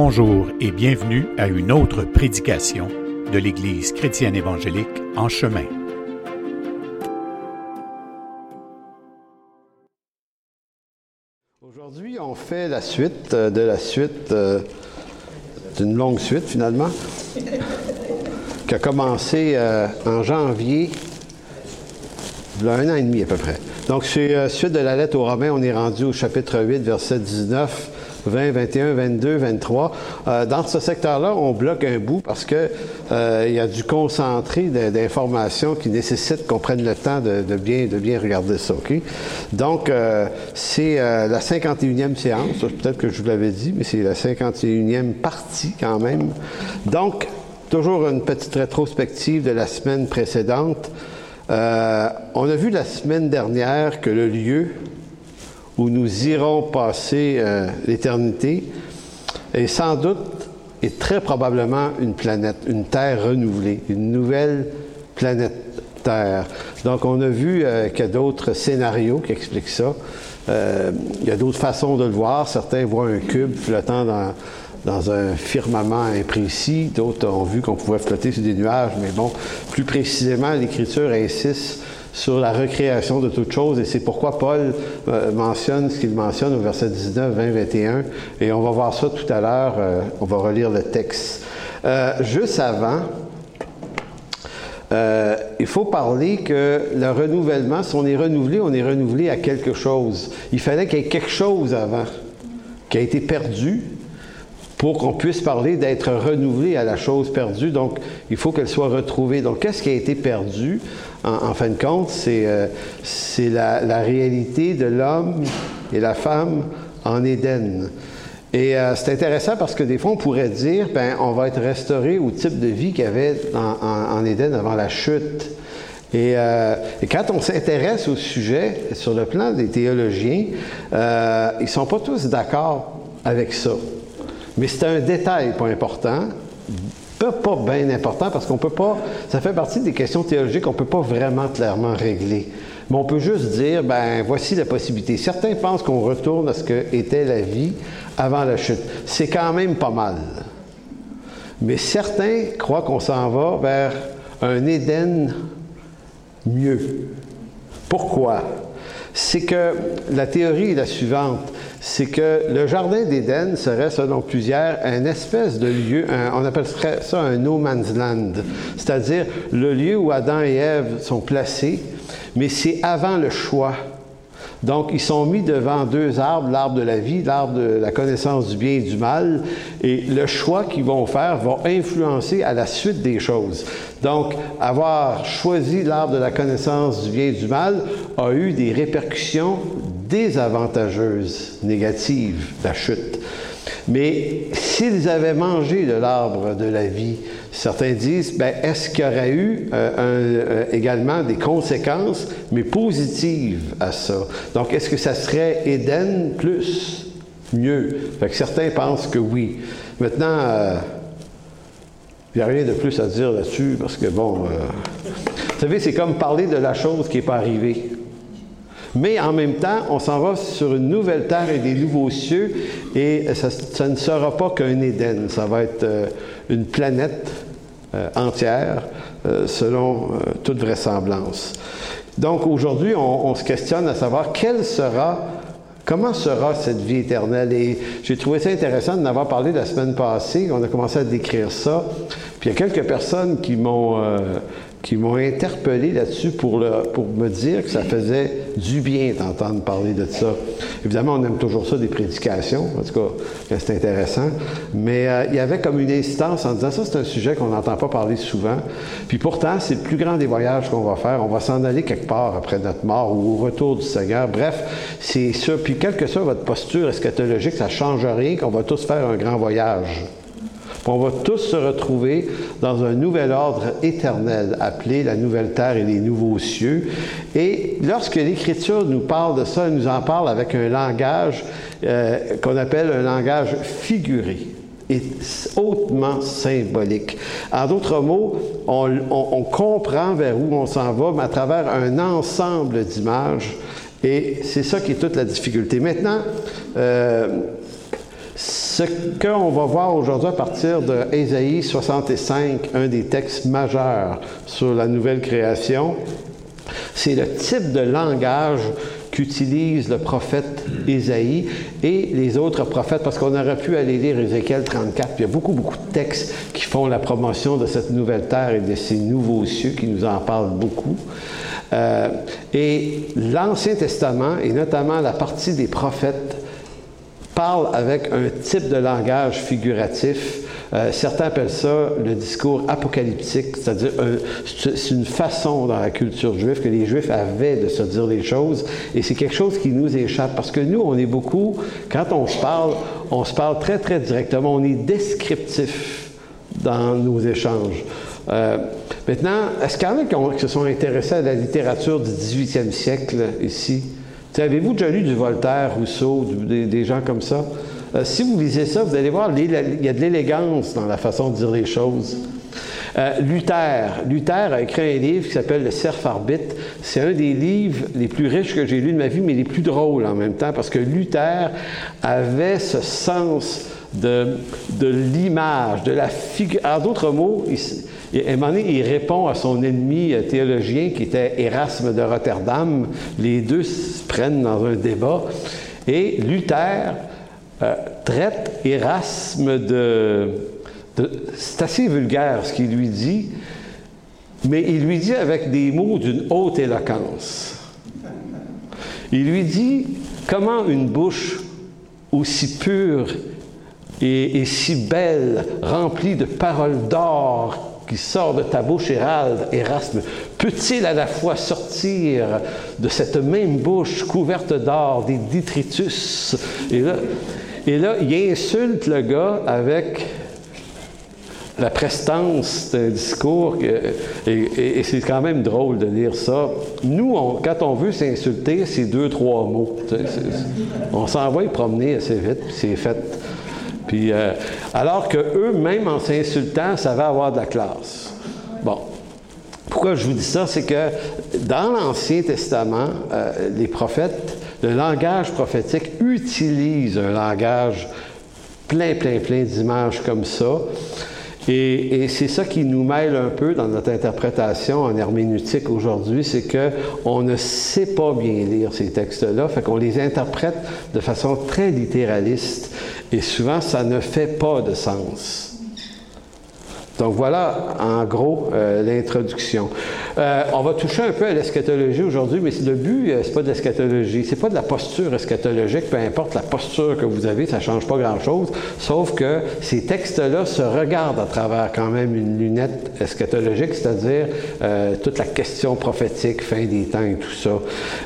Bonjour et bienvenue à une autre prédication de l'Église chrétienne évangélique en chemin. Aujourd'hui, on fait la suite euh, de la suite euh, d'une longue suite finalement, qui a commencé euh, en janvier, il y a un an et demi à peu près. Donc, c'est suite de la lettre aux Romains, on est rendu au chapitre 8, verset 19 20, 21, 22, 23. dans ce secteur-là, on bloque un bout parce que euh, il y a du concentré d'informations qui nécessite qu'on prenne le temps de, bien, de bien regarder ça. Donc, euh, c'est euh, la 51e séance. Peut-être que je vous l'avais dit, mais c'est la 51e partie quand même. Donc, toujours une petite rétrospective de la semaine précédente. on a vu la semaine dernière que le lieu où nous irons passer euh, l'éternité est sans doute et très probablement une planète, une Terre renouvelée, une nouvelle planète Terre. Donc on a vu euh, qu'il y a d'autres scénarios qui expliquent ça. Euh, il y a d'autres façons de le voir. Certains voient un cube flottant dans, dans un firmament imprécis. D'autres ont vu qu'on pouvait flotter sur des nuages. Mais bon, plus précisément, l'Écriture insiste sur la recréation de toutes choses. Et c'est pourquoi Paul euh, mentionne ce qu'il mentionne au verset 19, 20, 21. Et on va voir ça tout à l'heure. Euh, on va relire le texte. Euh, juste avant, il faut parler que le renouvellement, si on est renouvelé, on est renouvelé à quelque chose. Il fallait qu'il y ait quelque chose avant qui a été perdu pour qu'on puisse parler d'être renouvelé à la chose perdue. Donc, il faut qu'elle soit retrouvée. Donc, qu'est-ce qui a été perdu? En, fin de compte, c'est euh, la, réalité de l'homme et la femme en Éden. Et euh, c'est intéressant parce que des fois, on pourrait dire, ben, on va être restauré au type de vie qu'il y avait en, Éden avant la chute. Et, euh, et quand on s'intéresse au sujet sur le plan des théologiens, ils ne sont pas tous d'accord avec ça. Mais c'est un détail pas important, pas, bien important, parce qu'on peut pas, ça fait partie des questions théologiques qu'on peut pas vraiment clairement régler. Mais on peut juste dire, ben voici la possibilité. Certains pensent qu'on retourne à ce que était la vie avant la chute. C'est quand même pas mal. Mais certains croient qu'on s'en va vers un Éden mieux. Pourquoi? C'est que la théorie est la suivante c'est que le jardin d'Éden serait, selon plusieurs, un espèce de lieu, on appellerait ça un no man's land, c'est-à-dire le lieu où Adam et Ève sont placés, mais c'est avant le choix. Donc, ils sont mis devant deux arbres, l'arbre de la vie, l'arbre de la connaissance du bien et du mal, et le choix qu'ils vont faire va influencer à la suite des choses. Donc, avoir choisi l'arbre de la connaissance du bien et du mal a eu des répercussions désavantageuses, négatives, la chute. Mais s'ils avaient mangé de l'arbre de la vie, certains disent, ben, est-ce qu'il y aurait eu euh, euh, également des conséquences, mais positives à ça? Donc, est-ce que ça serait Éden plus, mieux? Certains pensent que oui. Maintenant, euh, il n'y a rien de plus à dire là-dessus, parce que bon, vous savez, c'est comme parler de la chose qui n'est pas arrivée. Mais en même temps, on s'en va sur une nouvelle terre et des nouveaux cieux, et ça, ne sera pas qu'un Éden, ça va être euh, une planète euh, entière, euh, selon toute vraisemblance. Donc aujourd'hui, on, se questionne à savoir quelle sera Comment sera cette vie éternelle? Et j'ai trouvé ça intéressant d'en avoir parlé la semaine passée. On a commencé à décrire ça. Puis il y a quelques personnes qui m'ont qui m'ont interpellé là-dessus pour, me dire que ça faisait du bien d'entendre parler de ça. Évidemment, on aime toujours ça, des prédications, en tout cas, c'est intéressant. Mais euh, il y avait comme une instance en disant, ça c'est un sujet qu'on n'entend pas parler souvent. Puis pourtant, c'est le plus grand des voyages qu'on va faire. On va s'en aller quelque part après notre mort ou au retour du Seigneur. Bref, c'est ça. Puis quelle que soit votre posture eschatologique, ça ne change rien qu'on va tous faire un grand voyage. On va tous se retrouver dans un nouvel ordre éternel appelé la nouvelle terre et les nouveaux cieux. Et lorsque l'Écriture nous parle de ça, elle nous en parle avec un langage euh, qu'on appelle un langage figuré et hautement symbolique. En d'autres mots, on, comprend vers où on s'en va, mais à travers un ensemble d'images. Et c'est ça qui est toute la difficulté. Maintenant, euh, Ce qu'on va voir aujourd'hui à partir de Ésaïe 65, un des textes majeurs sur la nouvelle création, c'est le type de langage qu'utilise le prophète Ésaïe et les autres prophètes, parce qu'on aurait pu aller lire Ézéchiel 34. il y a beaucoup, beaucoup de textes qui font la promotion de cette nouvelle terre et de ces nouveaux cieux qui nous en parlent beaucoup. Euh, et l'Ancien Testament, et notamment la partie des prophètes, parle avec un type de langage figuratif. Euh, certains appellent ça le discours apocalyptique, c'est-à-dire c'est une façon dans la culture juive que les Juifs avaient de se dire des choses, et c'est quelque chose qui nous échappe, parce que nous, on est beaucoup, quand on se parle, on se parle très, très directement, on est descriptif dans nos échanges. Euh, maintenant, est-ce qu'il y en a qui, se sont intéressés à la littérature du 18e siècle ici? Avez-vous déjà lu du Voltaire, Rousseau, des, gens comme ça? Euh, si vous lisez ça, vous allez voir, il y a de l'élégance dans la façon de dire les choses. Euh, Luther. Luther a écrit un livre qui s'appelle Le Cerf Arbitre. C'est un des livres les plus riches que j'ai lu de ma vie, mais les plus drôles en même temps, parce que Luther avait ce sens de, de l'image, de la figure. En d'autres mots, il, et à un moment il répond à son ennemi euh, théologien qui était Erasme de Rotterdam. Les deux se prennent dans un débat. Et Luther euh, traite Erasme de, C'est assez vulgaire ce qu'il lui dit, mais il lui dit avec des mots d'une haute éloquence. Il lui dit comment une bouche aussi pure et si belle, remplie de paroles d'or, qui sort de ta bouche, Erasme, peut-il à la fois sortir de cette même bouche couverte d'or des détritus? Et là, et là, il insulte le gars avec la prestance d'un discours, et, c'est quand même drôle de lire ça. Nous, quand on veut s'insulter, c'est deux, trois mots. on s'envoie promener assez vite, c'est fait. Euh, alors qu'eux, même en s'insultant, savaient avoir de la classe. Bon. Pourquoi je vous dis ça? C'est que dans l'Ancien Testament, euh, les prophètes, le langage prophétique utilise un langage plein, plein, plein d'images comme ça. Et, c'est ça qui nous mêle un peu dans notre interprétation en herméneutique aujourd'hui, c'est qu'on ne sait pas bien lire ces textes-là, fait qu'on les interprète de façon très littéraliste, et souvent ça ne fait pas de sens. Donc voilà, en gros, euh, l'introduction. Euh, on va toucher un peu à l'eschatologie aujourd'hui, mais le but, euh, c'est pas de l'eschatologie, c'est pas de la posture eschatologique, peu importe la posture que vous avez, ça change pas grand-chose, sauf que ces textes-là se regardent à travers quand même une lunette eschatologique, c'est-à-dire toute la question prophétique, fin des temps et tout ça.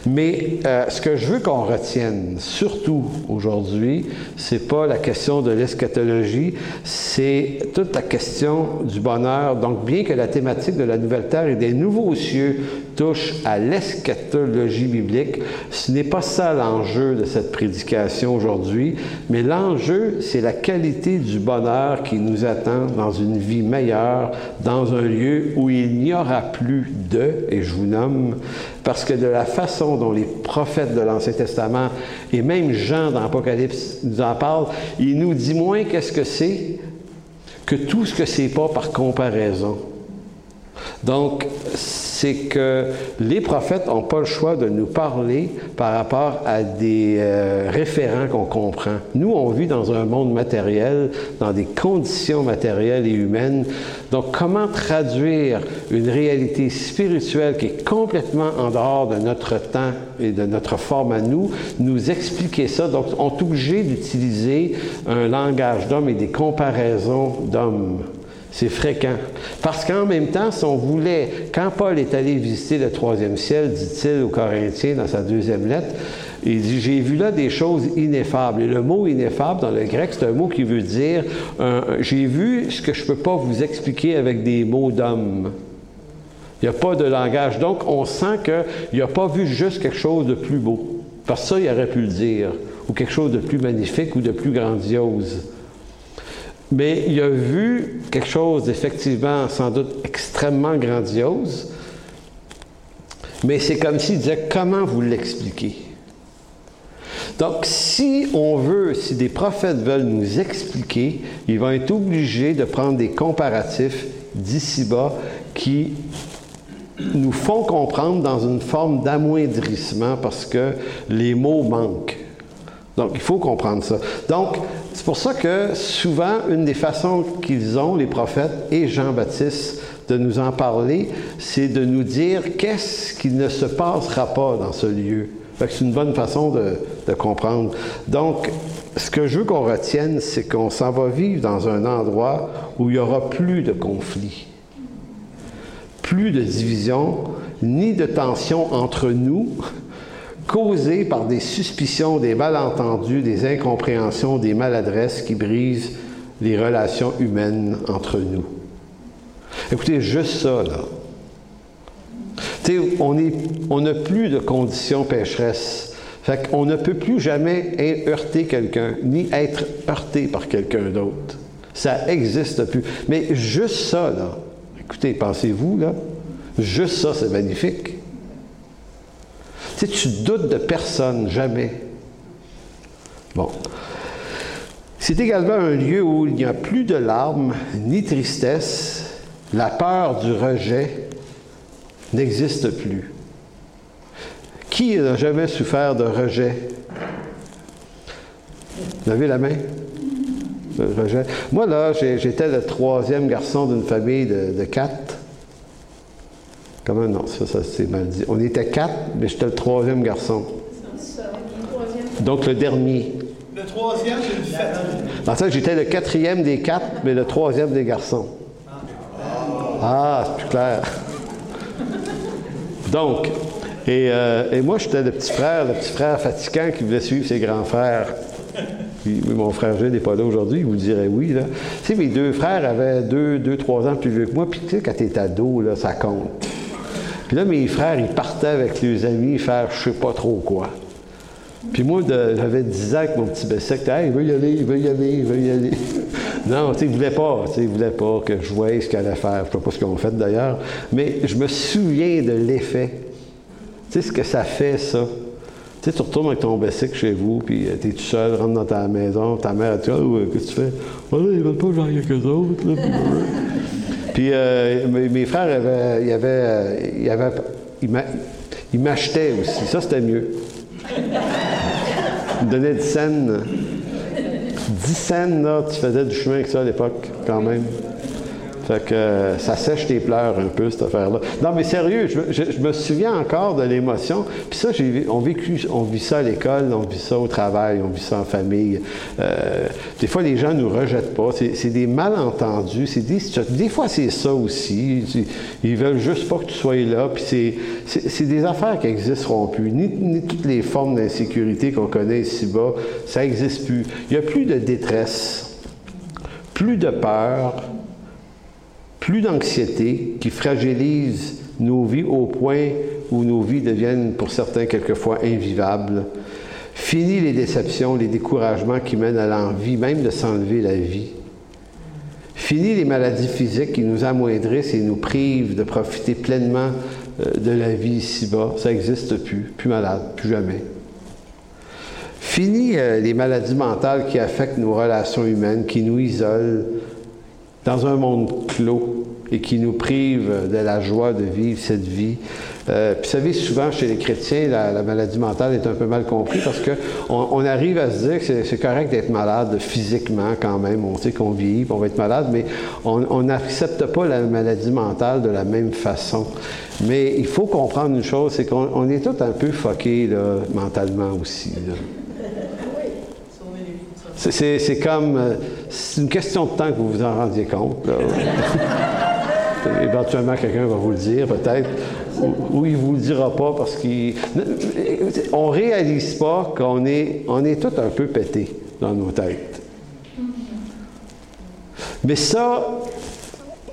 Mais ce que je veux qu'on retienne, surtout aujourd'hui, c'est pas la question de l'eschatologie, c'est toute la question du bonheur. Donc, bien que la thématique de la nouvelle terre et des nouveaux cieux touche à l'eschatologie biblique, ce n'est pas ça l'enjeu de cette prédication aujourd'hui, mais l'enjeu, c'est la qualité du bonheur qui nous attend dans une vie meilleure, dans un lieu où il n'y aura plus de, et je vous nomme, parce que de la façon dont les prophètes de l'Ancien Testament et même Jean dans l'Apocalypse nous en parlent, il nous dit moins qu'est-ce que c'est, que tout ce que c'est pas par comparaison. Donc, c'est que les prophètes n'ont pas le choix de nous parler par rapport à des euh, référents qu'on comprend. Nous, on vit dans un monde matériel, dans des conditions matérielles et humaines. Donc, comment traduire une réalité spirituelle qui est complètement en dehors de notre temps et de notre forme à nous, nous expliquer ça? Donc, on est obligé d'utiliser un langage d'homme et des comparaisons d'hommes. C'est fréquent. Parce qu'en même temps, si on voulait, quand Paul est allé visiter le troisième ciel, dit-il aux Corinthiens dans sa deuxième lettre, il dit, j'ai vu là des choses ineffables. Et le mot ineffable dans le grec, c'est un mot qui veut dire, j'ai vu ce que je ne peux pas vous expliquer avec des mots d'homme. Il n'y a pas de langage. Donc, on sent qu'il n'a pas vu juste quelque chose de plus beau. Parce que ça, il aurait pu le dire. Ou quelque chose de plus magnifique ou de plus grandiose. Mais il a vu quelque chose d'effectivement sans doute extrêmement grandiose, mais c'est comme s'il disait comment vous l'expliquez. Donc, si on veut, si des prophètes veulent nous expliquer, ils vont être obligés de prendre des comparatifs d'ici-bas qui nous font comprendre dans une forme d'amoindrissement parce que les mots manquent. Donc, il faut comprendre ça. Donc, c'est pour ça que souvent, une des façons qu'ils ont, les prophètes et Jean-Baptiste, de nous en parler, c'est de nous dire qu'est-ce qui ne se passera pas dans ce lieu. c'est une bonne façon de, comprendre. Donc, ce que je veux qu'on retienne, c'est qu'on s'en va vivre dans un endroit où il n'y aura plus de conflits, plus de division, ni de tension entre nous, causées par des suspicions, des malentendus, des incompréhensions, des maladresses qui brisent les relations humaines entre nous. Écoutez, juste ça, là. Tu sais, on n'a on plus de conditions pécheresses. Fait qu'on ne peut plus jamais heurter quelqu'un, ni être heurté par quelqu'un d'autre. Ça n'existe plus. Mais juste ça, là, écoutez, pensez-vous, là, juste ça, c'est magnifique. Sais, tu doutes de personne, jamais. Bon. C'est également un lieu où il n'y a plus de larmes, ni tristesse, la peur du rejet n'existe plus. Qui n'a jamais souffert de rejet? Avez la main? rejet. Moi, là, j'étais le troisième garçon d'une famille de, quatre. Comment? Non? Ça, ça c'est mal dit. On était quatre, mais j'étais le troisième garçon. Donc le dernier. Le troisième, c'est le fait. Dans ça, j'étais le quatrième des quatre, mais le troisième des garçons. Ah, c'est plus clair. Donc, euh, et, moi, j'étais le petit frère, le petit frère fatigant qui voulait suivre ses grands frères. mon frère Gilles n'est pas là aujourd'hui, il vous dirait oui. Là. Tu sais, mes deux frères avaient deux, deux, trois ans plus vieux que moi, puis tu sais, quand t'es ado, là, ça compte. Puis là, mes frères, ils partaient avec leurs amis faire je sais pas trop quoi. Puis moi, j'avais 10 ans avec mon petit Bessic. Hey, il veut y aller, il veut y aller, il veut y aller. non, tu sais, il voulait pas. Tu sais, il voulait pas que je voie ce qu'il allait faire. Je sais pas ce qu'ils ont fait d'ailleurs. Mais je me souviens de l'effet. Tu sais ce que ça fait, ça? Tu sais, tu retournes avec ton Bessic chez vous, puis euh, tu es tout seul, rentre dans ta maison, ta mère, tu vois, qu'est-ce que tu fais? Oh là, ils veulent pas que j'aille avec eux autres. Là, puis, euh, mes, frères, avaient, ils ils ils m'achetaient aussi. Ça, c'était mieux. Il me donnait 10 scènes. 10 scènes, là, tu faisais du chemin avec ça à l'époque, quand même. Fait que euh, ça sèche tes pleurs un peu, cette affaire-là. Non, mais sérieux, je, me souviens encore de l'émotion. Puis ça, on, vit ça à l'école, on vit ça au travail, on vit ça en famille. Euh, des fois, les gens ne nous rejettent pas. C'est des malentendus. Des, des fois, c'est ça aussi. Ils veulent juste pas que tu sois là. Puis c'est des affaires qui n'existeront plus. Ni, ni, toutes les formes d'insécurité qu'on connaît ici-bas, ça n'existe plus. Il n'y a plus de détresse, plus de peur plus d'anxiété qui fragilise nos vies au point où nos vies deviennent pour certains quelquefois invivables. Fini les déceptions, les découragements qui mènent à l'envie même de s'enlever la vie. Fini les maladies physiques qui nous amoindrissent et nous privent de profiter pleinement euh, de la vie ici-bas. Ça n'existe plus. Plus malade, plus jamais. Fini euh, les maladies mentales qui affectent nos relations humaines, qui nous isolent, dans un monde clos et qui nous prive de la joie de vivre cette vie. Euh, puis vous savez, souvent chez les chrétiens, la, maladie mentale est un peu mal comprise parce qu'on on arrive à se dire que c'est correct d'être malade physiquement quand même. On sait qu'on vit, on va être malade, mais on n'accepte pas la maladie mentale de la même façon. Mais il faut comprendre une chose, c'est qu'on est tous un peu foqués mentalement aussi. C'est comme. Euh, c'est une question de temps que vous vous en rendiez compte. Éventuellement, quelqu'un va vous le dire, peut-être. Ou, il ne vous le dira pas parce qu'on ne réalise pas qu'on est, on est tous un peu pétés dans nos têtes. Mais ça,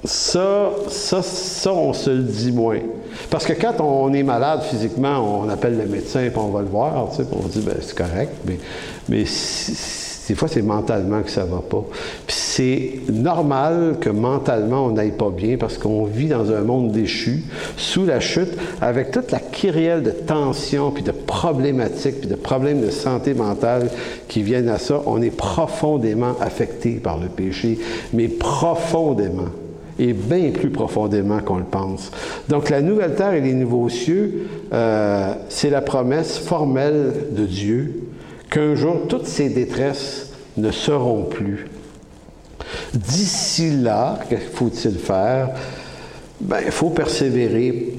ça, ça, ça, on se le dit moins. Parce que quand on est malade physiquement, on appelle le médecin et on va le voir, tu sais, on dit, ben, c'est correct, mais, mais des fois, c'est mentalement que ça va pas. C'est normal que mentalement on n'aille pas bien parce qu'on vit dans un monde déchu, sous la chute, avec toute la kyrielle de tensions, puis de problématiques, puis de problèmes de santé mentale qui viennent à ça. On est profondément affecté par le péché, mais profondément et bien plus profondément qu'on le pense. Donc la nouvelle terre et les nouveaux cieux, euh, c'est la promesse formelle de Dieu qu'un jour toutes ces détresses ne seront plus. D'ici là, que faut-il faire? Ben, il faut persévérer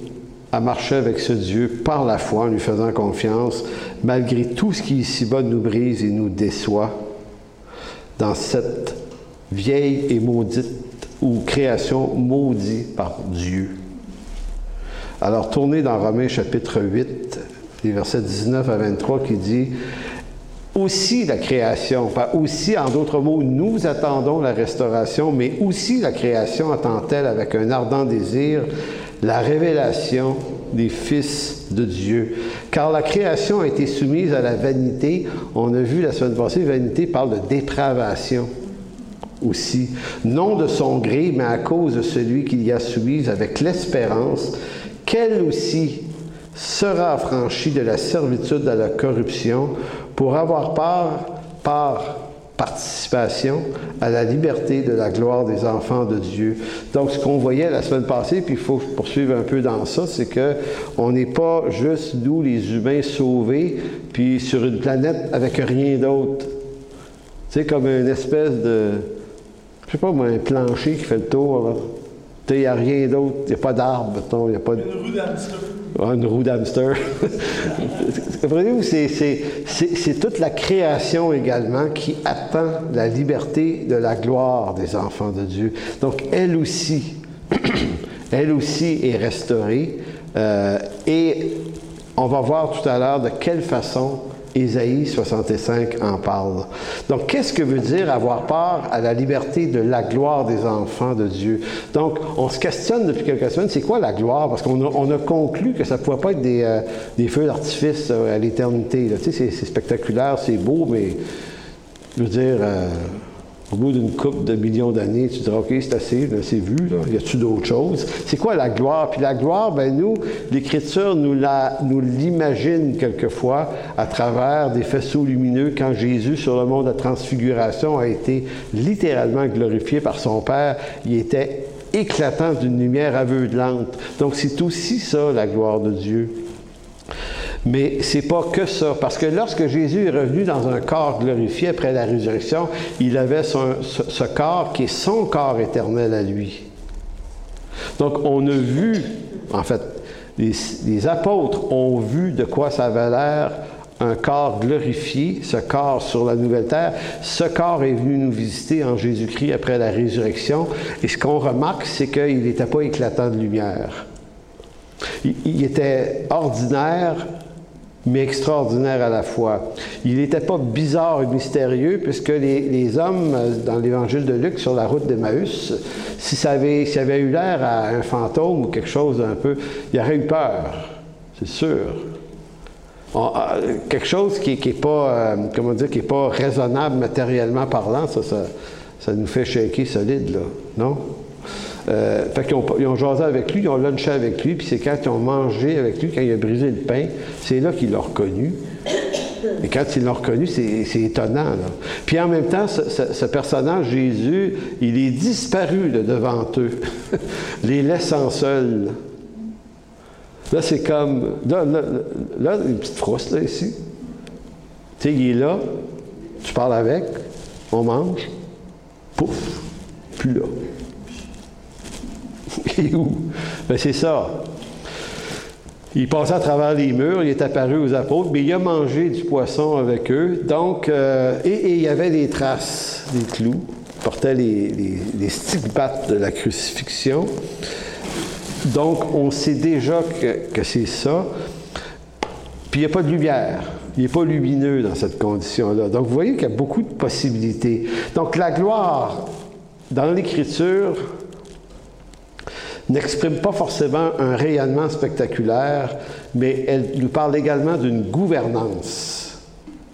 à marcher avec ce Dieu par la foi, en lui faisant confiance, malgré tout ce qui ici-bas nous brise et nous déçoit dans cette vieille et maudite ou création maudite par Dieu. Alors, tournez dans Romains chapitre 8, les versets 19 à 23 qui dit aussi la création, aussi, en d'autres mots, nous attendons la restauration, mais aussi la création attend-elle avec un ardent désir la révélation des fils de Dieu. Car la création a été soumise à la vanité. On a vu la semaine passée, vanité parle de dépravation aussi. Non de son gré, mais à cause de celui qui y a soumise avec l'espérance qu'elle aussi sera affranchie de la servitude à la corruption pour avoir part, par participation à la liberté de la gloire des enfants de Dieu. Donc, ce qu'on voyait la semaine passée, puis il faut poursuivre un peu dans ça, c'est que on n'est pas juste nous, les humains, sauvés, puis sur une planète avec rien d'autre. Tu sais, comme une espèce de, je sais pas moi, un plancher qui fait le tour, il n'y a rien d'autre, il n'y a pas d'arbre, il n'y a pas de... Une roue d'hamster. Ah, une roue d'hamster. Comprenez-vous, c'est toute la création également qui attend la liberté de la gloire des enfants de Dieu. Donc, elle aussi, elle aussi est restaurée. Euh, et on va voir tout à l'heure de quelle façon Ésaïe 65 en parle. Donc, qu'est-ce que veut dire avoir part à la liberté de la gloire des enfants de Dieu? Donc, on se questionne depuis quelques semaines, c'est quoi la gloire? Parce qu'on a, conclu que ça ne pouvait pas être des, euh, feux d'artifice euh, à l'éternité. Tu sais, c'est spectaculaire, c'est beau, mais je veux dire, euh, au bout d'une couple de millions d'années, tu diras, OK, c'est assez, vu, là. y a-tu d'autres choses? C'est quoi la gloire? Puis la gloire, ben nous, l'Écriture nous, nous l'imagine quelquefois à travers des faisceaux lumineux quand Jésus, sur le monde de la transfiguration, a été littéralement glorifié par son Père. Il était éclatant d'une lumière aveuglante. Donc c'est aussi ça, la gloire de Dieu. Mais c'est pas que ça, parce que lorsque Jésus est revenu dans un corps glorifié après la résurrection, il avait ce, corps qui est son corps éternel à lui. Donc on a vu, en fait, les, apôtres ont vu de quoi ça avait l'air un corps glorifié, ce corps sur la nouvelle terre. Ce corps est venu nous visiter en Jésus-Christ après la résurrection. Et ce qu'on remarque, c'est qu'il n'était pas éclatant de lumière. il était ordinaire, mais extraordinaire à la fois. Il n'était pas bizarre et mystérieux, puisque les, hommes, dans l'évangile de Luc, sur la route d'Emmaüs, si ça avait, eu l'air à un fantôme ou quelque chose d'un peu, il aurait eu peur, c'est sûr. Ah, quelque chose qui n'est pas, euh, qui pas raisonnable matériellement parlant, ça, nous fait shaker solide, non? Euh, fait qu'ils ont, ils ont jasé avec lui, ils ont lunché avec lui, puis c'est quand ils ont mangé avec lui, quand il a brisé le pain, c'est là qu'il l'a reconnu. Et quand il l'a reconnu, c'est étonnant. Là. Puis en même temps, ce, personnage, Jésus, il est disparu devant eux, les laissant seuls. Là, c'est comme. Là, là, une petite frousse, là, ici. Tu sais, il est là, tu parles avec, on mange, pouf, plus là. où? Ben, c'est ça. Il passait à travers les murs, il est apparu aux apôtres, mais il a mangé du poisson avec eux. Donc, euh, et, il y avait des traces, des clous. Il portait les, les, stigmates de la crucifixion. Donc, on sait déjà que, que c'est ça. Puis il n'y a pas de lumière. Il n'est pas lumineux dans cette condition-là. Donc, vous voyez qu'il y a beaucoup de possibilités. Donc, la gloire dans l'Écriture, n'exprime pas forcément un rayonnement spectaculaire, mais elle nous parle également d'une gouvernance,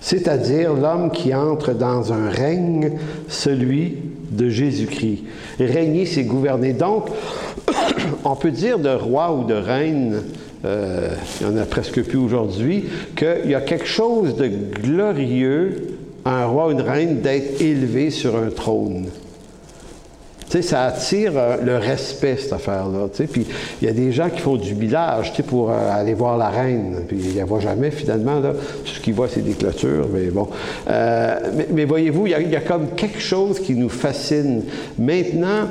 c'est-à-dire l'homme qui entre dans un règne, celui de Jésus-Christ. Régner, c'est gouverner. Donc, on peut dire de roi ou de reine, euh, il n'y en a presque plus aujourd'hui, qu'il y a quelque chose de glorieux à un roi ou une reine d'être élevé sur un trône. Sais, ça attire euh, le respect, cette affaire-là. Puis il y a des gens qui font du village pour euh, aller voir la reine. Puis ils ne la voient jamais, finalement. Là. Tout ce qu'ils voient, c'est des clôtures. Mais bon. Euh, mais, voyez-vous, il y, a, comme quelque chose qui nous fascine. Maintenant,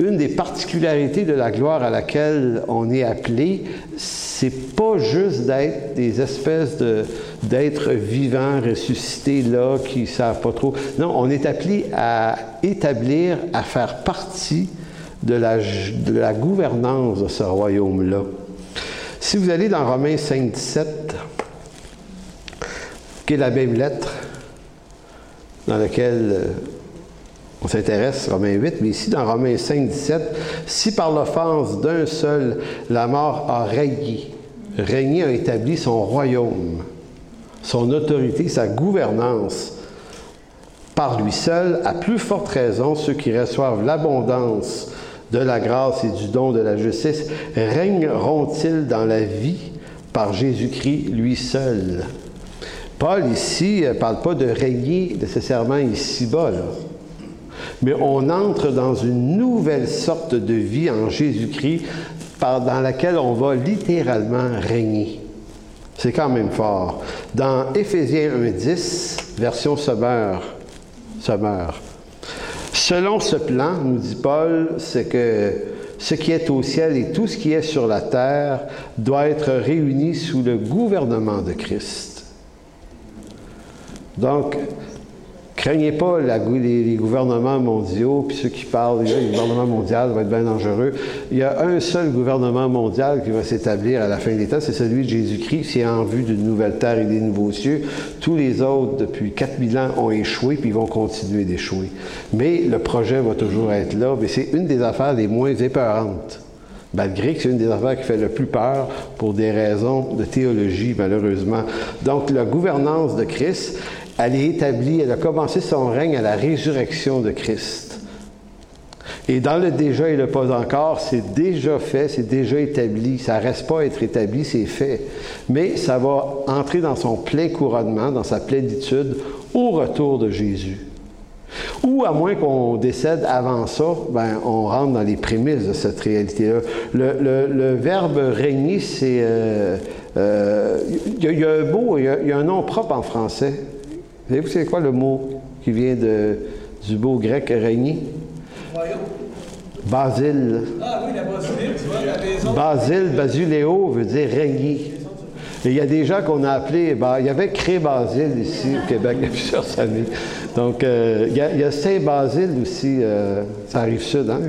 une des particularités de la gloire à laquelle on est appelé, c'est pas juste d'être des espèces de, d'êtres vivants, ressuscités là, qui ne savent pas trop. Non, on est appelé à établir, à faire partie de la, de la gouvernance de ce royaume-là. Si vous allez dans Romains 5, 17, qui est la même lettre dans laquelle euh, on s'intéresse, Romains 8, mais ici dans Romains 5, 17, si par l'offense d'un seul la mort a régné, régné a établi son royaume, son autorité, sa gouvernance, par lui seul, à plus forte raison, ceux qui reçoivent l'abondance de la grâce et du don de la justice régneront-ils dans la vie par Jésus-Christ lui seul? Paul ici ne parle pas de régner nécessairement ici-bas, mais on entre dans une nouvelle sorte de vie en Jésus-Christ dans laquelle on va littéralement régner. C'est quand même fort. Dans Éphésiens 1.10, version Sommer, Sommer, selon ce plan, nous dit Paul, c'est que ce qui est au ciel et tout ce qui est sur la terre doit être réuni sous le gouvernement de Christ. Donc, Craignez pas les, gouvernements mondiaux, puis ceux qui parlent, le gouvernement mondial va être bien dangereux. Il y a un seul gouvernement mondial qui va s'établir à la fin des temps, c'est celui de Jésus-Christ. C'est en vue d'une nouvelle terre et des nouveaux cieux. Tous les autres, depuis 4000 ans, ont échoué, puis ils vont continuer d'échouer. Mais le projet va toujours être là, mais c'est une des affaires les moins épeurantes malgré que c'est une des affaires qui fait le plus peur pour des raisons de théologie, malheureusement. Donc, la gouvernance de Christ, elle est établie, elle a commencé son règne à la résurrection de Christ. Et dans le déjà et le pas encore, c'est déjà fait, c'est déjà établi. Ça ne reste pas à être établi, c'est fait. Mais ça va entrer dans son plein couronnement, dans sa plénitude, au retour de Jésus. Ou à moins qu'on décède avant ça, ben, on rentre dans les prémices de cette réalité-là. Le, verbe régner, c'est. Euh, euh, il y, a un mot, il y, a un nom propre en français. Savez-vous c'est quoi le mot qui vient de, du beau grec? Royaume. Basile. Ah oui, la basile, tu vois, la maison. Basile, basiléo veut dire régner. Et il y a des gens qu'on a appelés, ben, il y avait Cré Basile ici au Québec il y a plusieurs années. Donc, euh, il, y a, Saint-Basile aussi, euh, ça arrive sud, hein?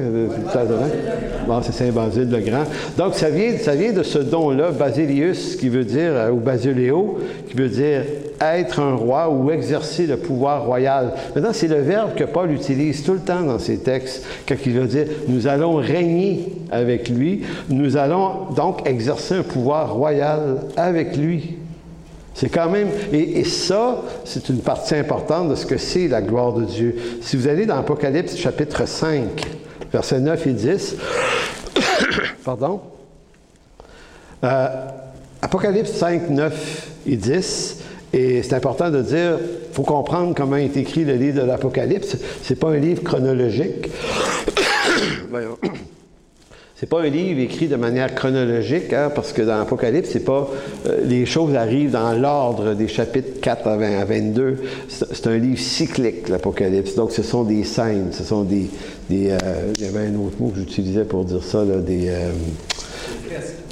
Bon, c'est Saint-Basile le Grand. Donc, ça vient, ça vient de ce don-là, Basilius, qui veut dire, euh, ou Basiléo, qui veut dire être un roi ou exercer le pouvoir royal. Maintenant, c'est le verbe que Paul utilise tout le temps dans ses textes, quand il veut dire nous allons régner avec lui, nous allons donc exercer un pouvoir royal avec lui. C'est quand même, et, ça, c'est une partie importante de ce que c'est la gloire de Dieu. Si vous allez dans Apocalypse chapitre 5, versets 9 et 10, pardon, euh, Apocalypse 5, 9 et 10, et c'est important de dire, il faut comprendre comment est écrit le livre de l'Apocalypse. Ce n'est pas un livre chronologique. C'est pas un livre écrit de manière chronologique, hein, parce que dans l'Apocalypse, c'est pas euh, les choses arrivent dans l'ordre des chapitres 4 à, 20, à 22. C'est un livre cyclique, l'Apocalypse. Donc, ce sont des scènes, ce sont des, des euh, il y avait un autre mot que j'utilisais pour dire ça, là, des euh,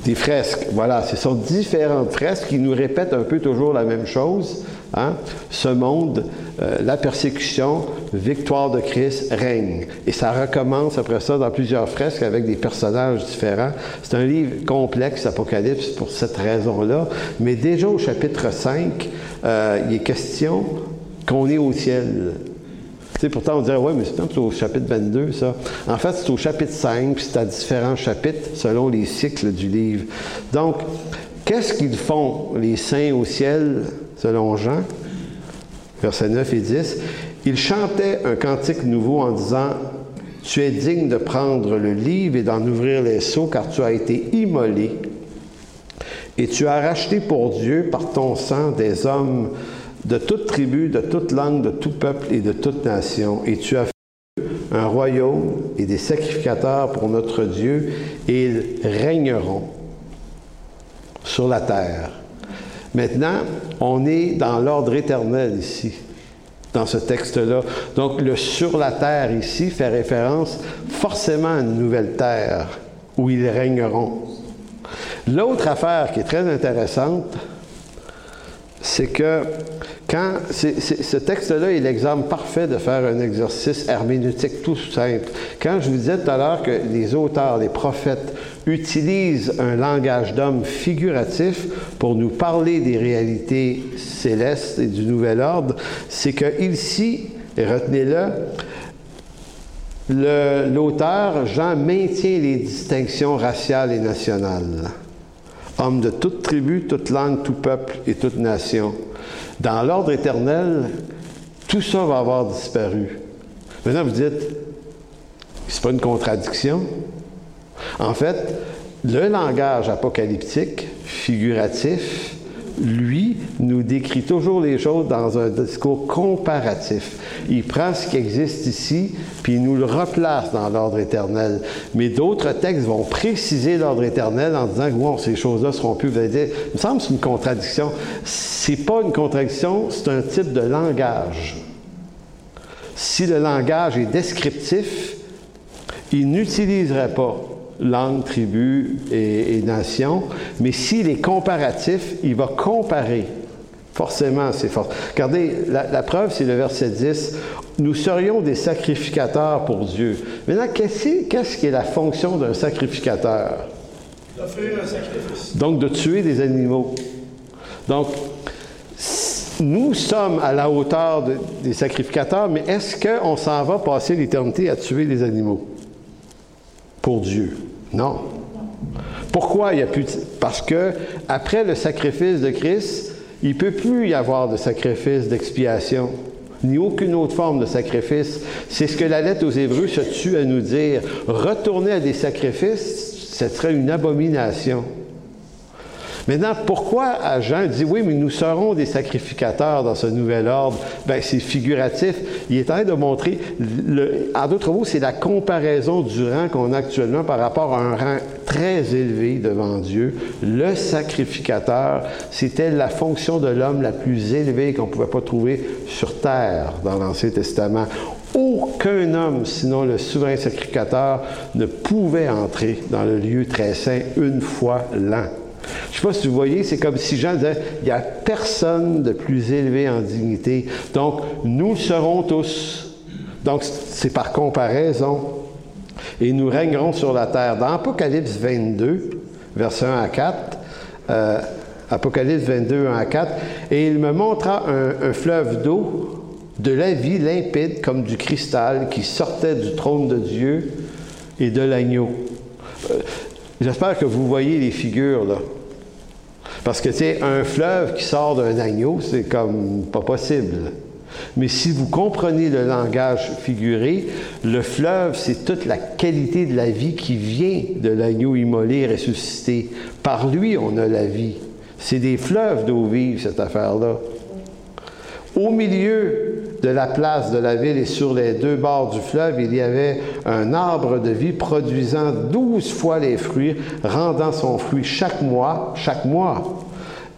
des fresques, voilà. Ce sont différentes fresques qui nous répètent un peu toujours la même chose. Hein. Ce monde, euh, la persécution, victoire de Christ, règne. Et ça recommence après ça dans plusieurs fresques avec des personnages différents. C'est un livre complexe, Apocalypse, pour cette raison-là. Mais déjà au chapitre 5, euh, il est question qu'on est au ciel pourtant, on dirait, oui, mais c'est au chapitre 22, ça. En fait, c'est au chapitre 5, puis c'est à différents chapitres selon les cycles du livre. Donc, qu'est-ce qu'ils font, les saints au ciel, selon Jean? versets 9 et 10, il chantait un cantique nouveau en disant, Tu es digne de prendre le livre et d'en ouvrir les seaux, car tu as été immolé, et tu as racheté pour Dieu par ton sang des hommes de toute tribu, de toute langue, de tout peuple et de toute nation, et tu as fait un royaume et des sacrificateurs pour notre Dieu, et ils régneront sur la terre. Maintenant, on est dans l'ordre éternel ici, dans ce texte-là. Donc, le sur la terre ici fait référence forcément à une nouvelle terre où ils régneront. L'autre affaire qui est très intéressante, c'est que quand ce texte-là est l'exemple parfait de faire un exercice herméneutique tout simple. Quand je vous disais tout à l'heure que les auteurs, les prophètes utilisent un langage d'homme figuratif pour nous parler des réalités célestes et du nouvel ordre, c'est que ici, et retenez-le, l'auteur, Jean, maintient les distinctions raciales et nationales. Homme de toute tribu, toute langue, tout peuple et toute nation. Dans l'ordre éternel, tout ça va avoir disparu. Maintenant, vous dites, c'est pas une contradiction. En fait, le langage apocalyptique, figuratif, lui, nous décrit toujours les choses dans un discours comparatif. Il prend ce qui existe ici, puis il nous le replace dans l'ordre éternel. Mais d'autres textes vont préciser l'ordre éternel en disant que bon, ces choses-là seront plus. Vous allez il me semble que c'est une contradiction. C'est pas une contradiction, c'est un type de langage. Si le langage est descriptif, il n'utiliserait pas langue, tribu et, nation. Mais s'il est comparatif, il va comparer. Forcément, c'est fort. Regardez, la, preuve, c'est le verset 10. Nous serions des sacrificateurs pour Dieu. Maintenant, qu'est-ce qui est la fonction d'un sacrificateur? D'offrir un sacrifice. Donc, de tuer des animaux. Donc, nous sommes à la hauteur des sacrificateurs, mais est-ce qu'on s'en va passer l'éternité à tuer des animaux? Pour Dieu. Non. Pourquoi il y a plus Parce que après le sacrifice de Christ, il ne peut plus y avoir de sacrifice d'expiation, ni aucune autre forme de sacrifice. C'est ce que la lettre aux Hébreux se tue à nous dire. Retourner à des sacrifices, ce serait une abomination. Maintenant, pourquoi Jean dit oui, mais nous serons des sacrificateurs dans ce nouvel ordre? Bien, c'est figuratif. Il est en train de montrer, le, en d'autres mots, c'est la comparaison du rang qu'on a actuellement par rapport à un rang très élevé devant Dieu. Le sacrificateur, c'était la fonction de l'homme la plus élevée qu'on ne pouvait pas trouver sur terre dans l'Ancien Testament. Aucun homme, sinon le souverain sacrificateur, ne pouvait entrer dans le lieu très saint une fois l'an. Je ne sais pas si vous voyez, c'est comme si Jean disait, il n'y a personne de plus élevé en dignité. Donc, nous serons tous. Donc, c'est par comparaison. Et nous régnerons sur la terre. Dans Apocalypse 22, versets 1 à 4, euh, Apocalypse 22, 1 à 4, et il me montra un, un fleuve d'eau de la vie limpide comme du cristal qui sortait du trône de Dieu et de l'agneau. Euh, j'espère que vous voyez les figures là. Parce que, c'est un fleuve qui sort d'un agneau, c'est comme pas possible. Mais si vous comprenez le langage figuré, le fleuve, c'est toute la qualité de la vie qui vient de l'agneau immolé ressuscité. Par lui, on a la vie. C'est des fleuves d'eau vive, cette affaire-là. Au milieu de la place de la ville et sur les deux bords du fleuve, il y avait un arbre de vie produisant douze fois les fruits, rendant son fruit chaque mois, chaque mois.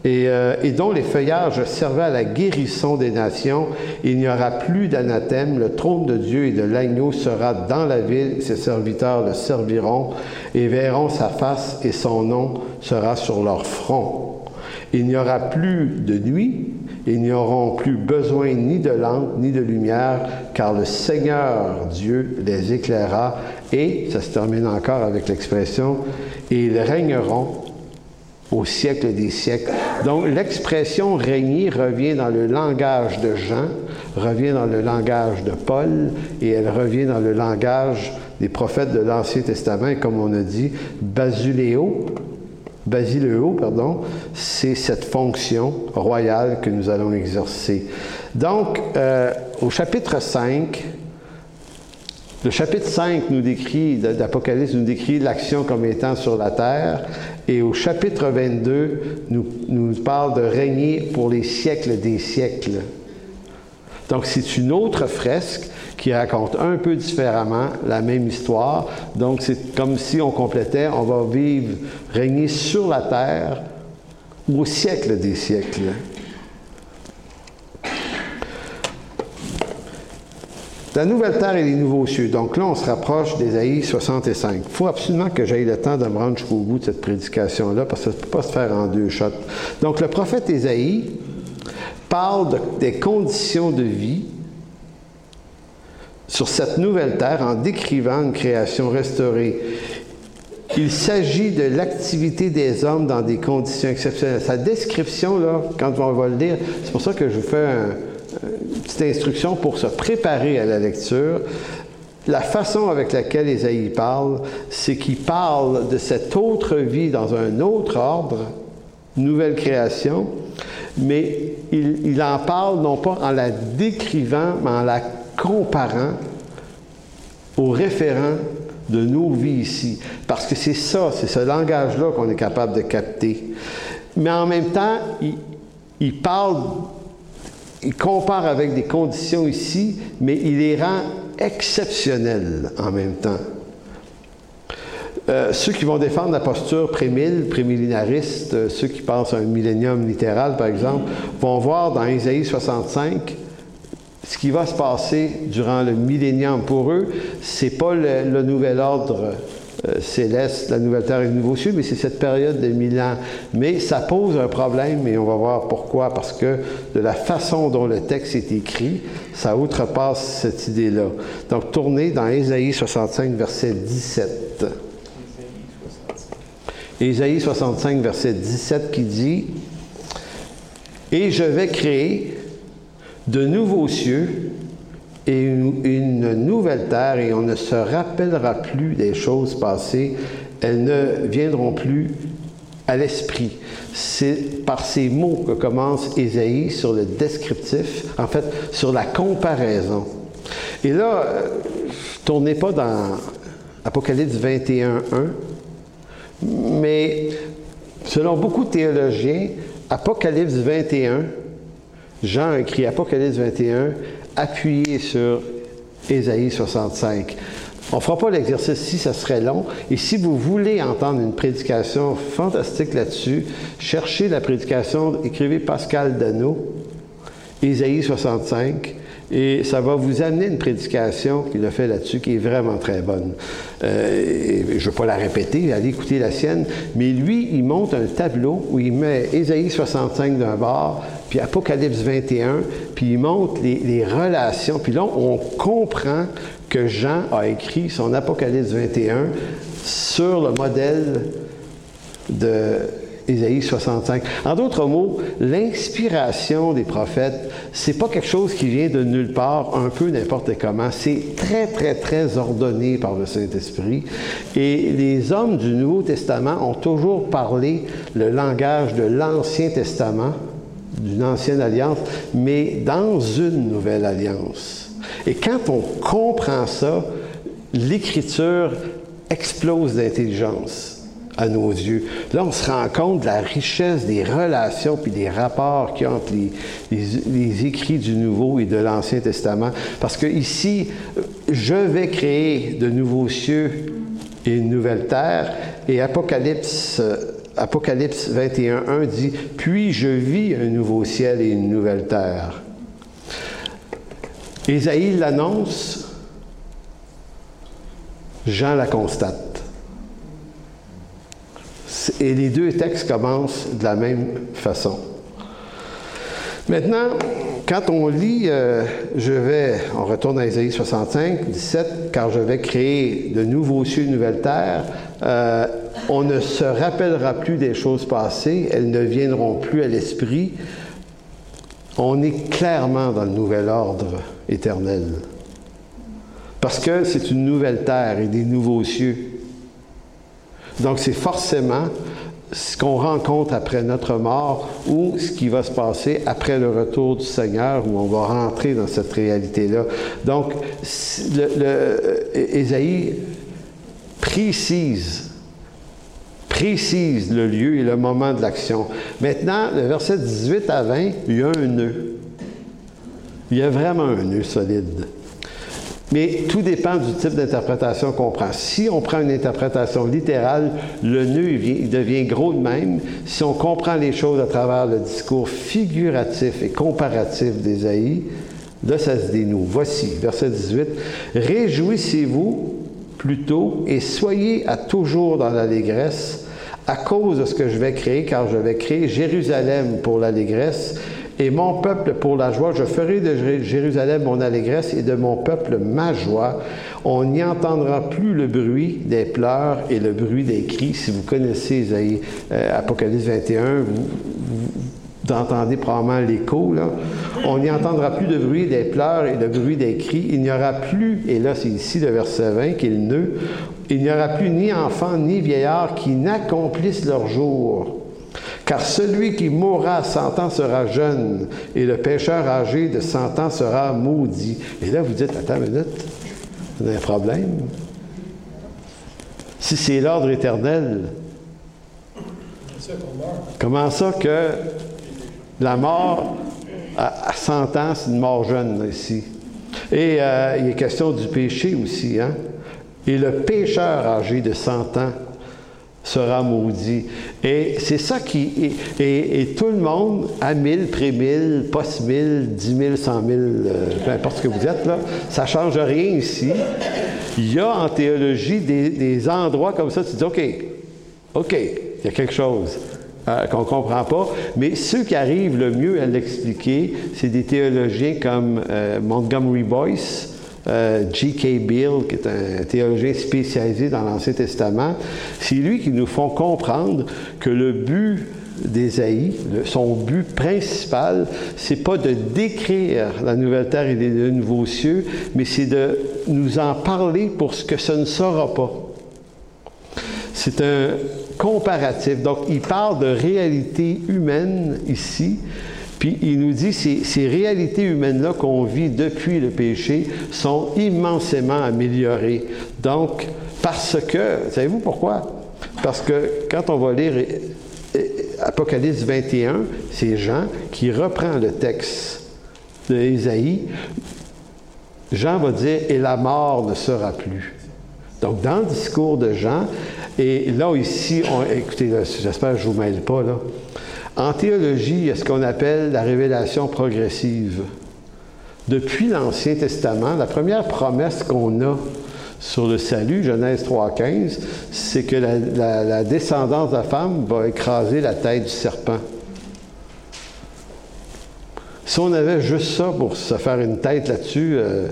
Et, euh, et, dont les feuillages servaient à la guérison des nations. Il n'y aura plus d'anathème. Le trône de Dieu et de l'agneau sera dans la ville. Ses serviteurs le serviront et verront sa face et son nom sera sur leur front. Il n'y aura plus de nuit, ils n'auront plus besoin ni de lampe ni de lumière, car le Seigneur Dieu les éclairera. Et, ça se termine encore avec l'expression, et ils régneront au siècle des siècles. Donc l'expression régner revient dans le langage de Jean, revient dans le langage de Paul, et elle revient dans le langage des prophètes de l'Ancien Testament, comme on a dit, basuléo, Basileo, pardon, c'est cette fonction royale que nous allons exercer. Donc, euh, au chapitre 5, le chapitre 5 nous décrit, d'Apocalypse nous décrit l'action comme étant sur la terre, et au chapitre 22 nous, nous parle de régner pour les siècles des siècles. Donc c'est une autre fresque qui raconte un peu différemment la même histoire. Donc c'est comme si on complétait, on va vivre, régner sur la terre au siècle des siècles. La nouvelle terre et les nouveaux cieux. Donc là, on se rapproche d'Ésaïe 65. Il faut absolument que j'aille le temps de me rendre jusqu'au bout de cette prédication-là, parce que ça ne peut pas se faire en deux shots. Donc le prophète Ésaïe parle des conditions de vie sur cette nouvelle terre en décrivant une création restaurée. Il s'agit de l'activité des hommes dans des conditions exceptionnelles. Sa description, là, quand on va le lire, c'est pour ça que je vous fais une petite instruction pour se préparer à la lecture. La façon avec laquelle Isaïe parle, c'est qu'il parle de cette autre vie dans un autre ordre, nouvelle création, mais il, il en parle non pas en la décrivant, mais en la comparant au référent de nos vies ici. Parce que c'est ça, c'est ce langage-là qu'on est capable de capter. Mais en même temps, il, parle, il compare avec des conditions ici, mais il les rend exceptionnelles en même temps. Euh, ceux qui vont défendre la posture prémille, prémillénariste, euh, ceux qui pensent à un millénium littéral, par exemple, vont voir dans Isaïe 65 ce qui va se passer durant le millénium pour eux, c'est pas le, nouvel ordre euh, céleste, la nouvelle terre et le nouveau ciel, mais c'est cette période de mille ans. Mais ça pose un problème et on va voir pourquoi. Parce que de la façon dont le texte est écrit, ça outrepasse cette idée-là. Donc, tournez dans Ésaïe 65, verset 17. Ésaïe 65, verset 17 qui dit Et je vais créer de nouveaux cieux et une, nouvelle terre, et on ne se rappellera plus des choses passées, elles ne viendront plus à l'esprit. C'est par ces mots que commence Ésaïe sur le descriptif, en fait, sur la comparaison. Et là, tournez pas dans Apocalypse 21, 1, mais selon beaucoup de théologiens, Apocalypse 21 Jean écrit Apocalypse 21, appuyé sur Ésaïe 65. On ne fera pas l'exercice si ça serait long. Et si vous voulez entendre une prédication fantastique là-dessus, cherchez la prédication, écrivez Pascal Dano, Ésaïe 65, et ça va vous amener une prédication qu'il a fait là-dessus qui est vraiment très bonne. Euh, je ne vais pas la répéter, allez écouter la sienne, mais lui, il monte un tableau où il met Ésaïe 65 d'un bord, puis Apocalypse 21, puis il montre les, relations. Puis là, on comprend que Jean a écrit son Apocalypse 21 sur le modèle de Ésaïe 65. En d'autres mots, l'inspiration des prophètes, c'est pas quelque chose qui vient de nulle part, un peu n'importe comment. C'est très, très, très ordonné par le Saint-Esprit. Et les hommes du Nouveau Testament ont toujours parlé le langage de l'Ancien Testament d'une ancienne alliance, mais dans une nouvelle alliance. Et quand on comprend ça, l'Écriture explose d'intelligence à nos yeux. Là, on se rend compte de la richesse des relations puis des rapports qu'il y a entre les, les, écrits du Nouveau et de l'Ancien Testament. Parce que ici, je vais créer de nouveaux cieux et une nouvelle terre. Et Apocalypse Apocalypse 21.1 dit, Puis je vis un nouveau ciel et une nouvelle terre. Ésaïe l'annonce, Jean la constate. Et les deux textes commencent de la même façon. Maintenant, quand on lit, euh, je vais, on retourne à Ésaïe 65, 17, car je vais créer de nouveaux cieux et une nouvelle terre, euh, on ne se rappellera plus des choses passées, elles ne viendront plus à l'esprit. On est clairement dans le nouvel ordre éternel. Parce que c'est une nouvelle terre et des nouveaux cieux. Donc c'est forcément ce qu'on rencontre après notre mort ou ce qui va se passer après le retour du Seigneur où on va rentrer dans cette réalité-là. Donc, le, le, Ésaïe précise précise le lieu et le moment de l'action. Maintenant, le verset 18 à 20, il y a un nœud. Il y a vraiment un nœud solide. Mais tout dépend du type d'interprétation qu'on prend. Si on prend une interprétation littérale, le nœud devient gros de même. Si on comprend les choses à travers le discours figuratif et comparatif d'Ésaïe, là, ça se dénoue. Voici, verset 18. Réjouissez-vous plutôt et soyez à toujours dans l'allégresse à cause de ce que je vais créer, car je vais créer Jérusalem pour l'allégresse et mon peuple pour la joie. Je ferai de Jérusalem mon allégresse et de mon peuple ma joie. On n'y entendra plus le bruit des pleurs et le bruit des cris. Si vous connaissez Isaïe, euh, Apocalypse 21, vous, entendez probablement l'écho. On n'y entendra plus de bruit des pleurs et le bruit des cris. Il n'y aura plus, et là c'est ici le verset 20 qui est le nœud, il n'y aura plus ni enfants ni vieillards qui n'accomplissent leur jour. Car celui qui mourra à 100 ans sera jeune, et le pécheur âgé de 100 ans sera maudit. Et là, vous dites, attends une minute, vous avez un problème? Si c'est l'ordre éternel, comment ça que la mort à 100 ans, c'est une mort jeune ici? Et euh, il est question du péché aussi, hein? Et le pécheur âgé de 100 ans sera maudit. Et c'est ça qui... Et, tout le monde, à 1000, pré 1000, post 1000, 10 000, 100 000, peu importe ce que vous êtes, là, ça ne change rien ici. Il y a en théologie des, des endroits comme ça, tu dis, OK, OK, il y a quelque chose. Euh, qu'on ne comprend pas. Mais ceux qui arrivent le mieux à l'expliquer, c'est des théologiens comme euh, Montgomery Boyce, euh, G.K. Bill, qui est un théologien spécialisé dans l'Ancien Testament, c'est lui qui nous font comprendre que le but d'Ésaïe, son but principal, c'est pas de décrire la nouvelle terre et les nouveaux cieux, mais c'est de nous en parler pour ce que ce ne sera pas. C'est un comparatif. Donc, il parle de réalité humaine ici, puis il nous dit que ces, réalités humaines-là qu'on vit depuis le péché sont immensément améliorées. Donc, parce que, savez-vous pourquoi? Parce que quand on va lire Apocalypse 21, c'est Jean qui reprend le texte d'Ésaïe. Jean va dire Et la mort ne sera plus. Donc, dans le discours de Jean, et là, ici, écoutez, j'espère que je ne vous mêle pas, là. En théologie, il y a ce qu'on appelle la révélation progressive. Depuis l'Ancien Testament, la première promesse qu'on a sur le salut, Genèse 3.15, c'est que la, descendance de la femme va écraser la tête du serpent. Si on avait juste ça pour se faire une tête là-dessus, euh,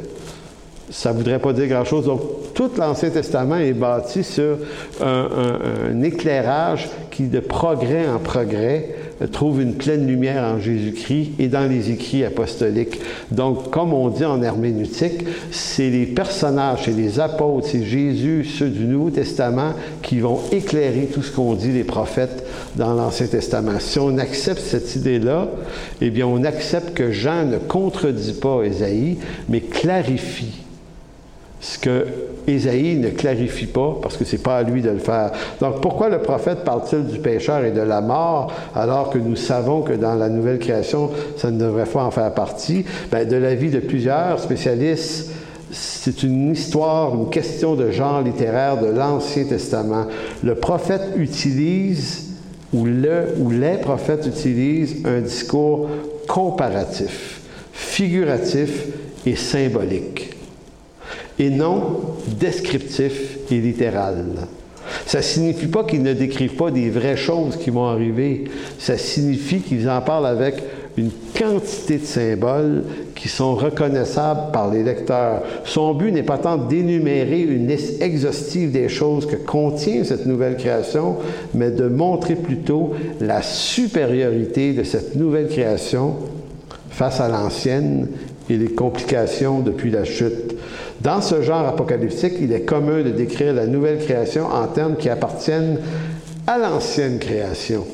ça ne voudrait pas dire grand-chose. Donc, tout l'Ancien Testament est bâti sur un, éclairage qui, de progrès en progrès, trouve une pleine lumière en Jésus-Christ et dans les écrits apostoliques. Donc, comme on dit en herméneutique, c'est les personnages, c'est les apôtres, c'est Jésus, ceux du Nouveau Testament, qui vont éclairer tout ce qu'ont dit les prophètes dans l'Ancien Testament. Si on accepte cette idée-là, eh bien, on accepte que Jean ne contredit pas Ésaïe, mais clarifie ce que Ésaïe ne clarifie pas, parce que ce n'est pas à lui de le faire. Donc pourquoi le prophète parle-t-il du pécheur et de la mort, alors que nous savons que dans la nouvelle création, ça ne devrait pas en faire partie? Bien, de l'avis de plusieurs spécialistes, c'est une histoire, une question de genre littéraire de l'Ancien Testament. Le prophète utilise, ou, le, ou les prophètes utilisent un discours comparatif, figuratif et symbolique et non descriptif et littéral. Ça ne signifie pas qu'ils ne décrivent pas des vraies choses qui vont arriver. Ça signifie qu'ils en parlent avec une quantité de symboles qui sont reconnaissables par les lecteurs. Son but n'est pas tant d'énumérer une liste exhaustive des choses que contient cette nouvelle création, mais de montrer plutôt la supériorité de cette nouvelle création face à l'ancienne et les complications depuis la chute. Dans ce genre apocalyptique, il est commun de décrire la nouvelle création en termes qui appartiennent à l'ancienne création.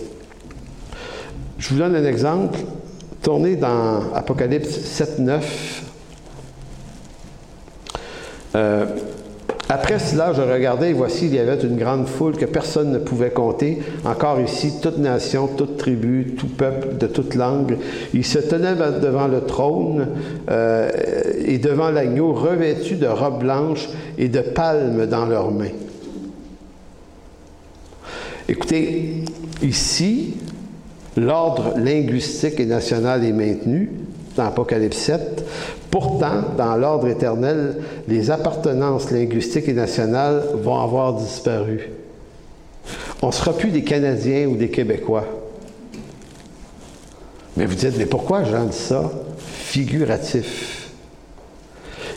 Je vous donne un exemple. Tournez dans Apocalypse 7, 9. Euh, après cela, je regardais et voici, il y avait une grande foule que personne ne pouvait compter. Encore ici, toute nation, toute tribu, tout peuple, de toute langue. Ils se tenaient devant le trône euh, et devant l'agneau, revêtus de robes blanches et de palmes dans leurs mains. Écoutez, ici, l'ordre linguistique et national est maintenu dans Apocalypse 7. Pourtant, dans l'ordre éternel, les appartenances linguistiques et nationales vont avoir disparu. On ne sera plus des Canadiens ou des Québécois. Mais vous dites, mais pourquoi Jean dit ça? Figuratif.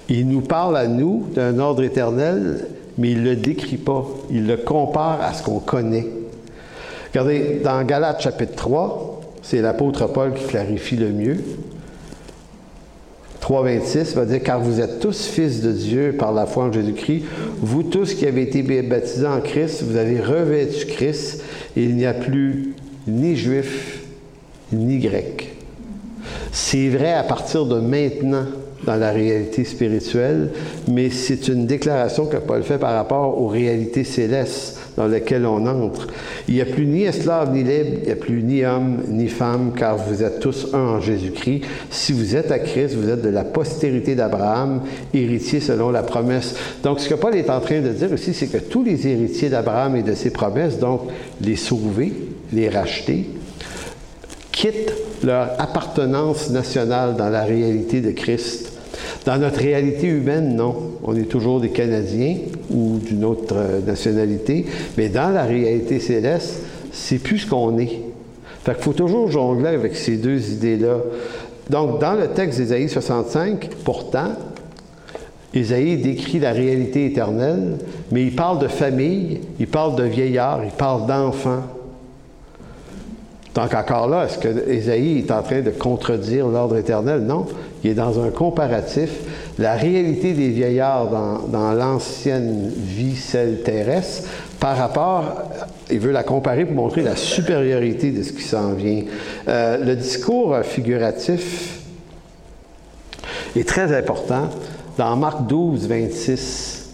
Il nous parle à nous d'un ordre éternel, mais il ne le décrit pas. Il le compare à ce qu'on connaît. Regardez, dans Galates chapitre 3, c'est l'apôtre Paul qui clarifie le mieux. 3.26 va dire, car vous êtes tous fils de Dieu par la foi en Jésus-Christ. Vous tous qui avez été baptisés en Christ, vous avez revêtu Christ. Et il n'y a plus ni juif, ni grec. C'est vrai à partir de maintenant dans la réalité spirituelle, mais c'est une déclaration que Paul fait par rapport aux réalités célestes dans lesquelles on entre. Il n'y a plus ni esclave ni libre, il n'y a plus ni homme ni femme, car vous êtes tous un en Jésus-Christ. Si vous êtes à Christ, vous êtes de la postérité d'Abraham, héritier selon la promesse. Donc, ce que Paul est en train de dire aussi, c'est que tous les héritiers d'Abraham et de ses promesses, donc les sauvés, les rachetés, quittent leur appartenance nationale dans la réalité de Christ. Dans notre réalité humaine, non. On est toujours des Canadiens ou d'une autre euh, nationalité, mais dans la réalité céleste, c'est plus ce qu'on est. Fait qu'il faut toujours jongler avec ces deux idées-là. Donc, dans le texte d'Ésaïe 65, pourtant, Ésaïe décrit la réalité éternelle, mais il parle de famille, il parle de vieillards, il parle d'enfants. Donc encore là, est-ce que Ésaïe est en train de contredire l'ordre éternel? Non, il est dans un comparatif. La réalité des vieillards dans, l'ancienne vie, celle terrestre, par rapport, il veut la comparer pour montrer la supériorité de ce qui s'en vient. Euh, le discours figuratif est très important dans Marc 12, 26.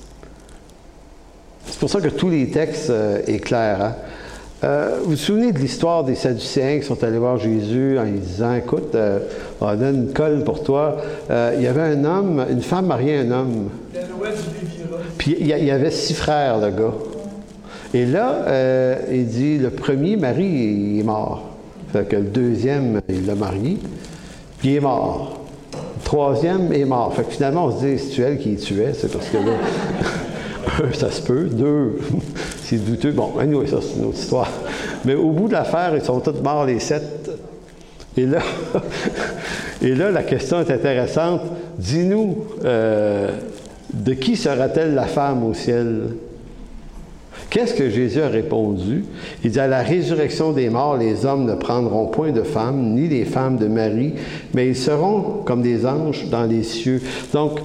C'est pour ça que tous les textes euh, éclairent. Hein? Euh, vous vous souvenez de l'histoire des Sadducéens qui sont allés voir Jésus en lui disant Écoute, euh, on a une colle pour toi. Euh, il y avait un homme, une femme mariée à un homme. Puis il y avait six frères, le gars. Et là, il dit Le premier mari, il est mort. Fait que le deuxième, il l'a marié, puis il est mort. Le troisième est mort. Fait que finalement, on se dit C'est elle qui tuait, c'est parce que là. ça se peut. Deux, douteux. Bon, anyway, ça, c'est une autre histoire. Mais au bout de l'affaire, ils sont tous morts, les sept. Et là, et là la question est intéressante. Dis-nous, euh, de qui sera-t-elle la femme au ciel? Qu'est-ce que Jésus a répondu? Il dit, à la résurrection des morts, les hommes ne prendront point de femmes, ni les femmes de Marie, mais ils seront comme des anges dans les cieux. Donc,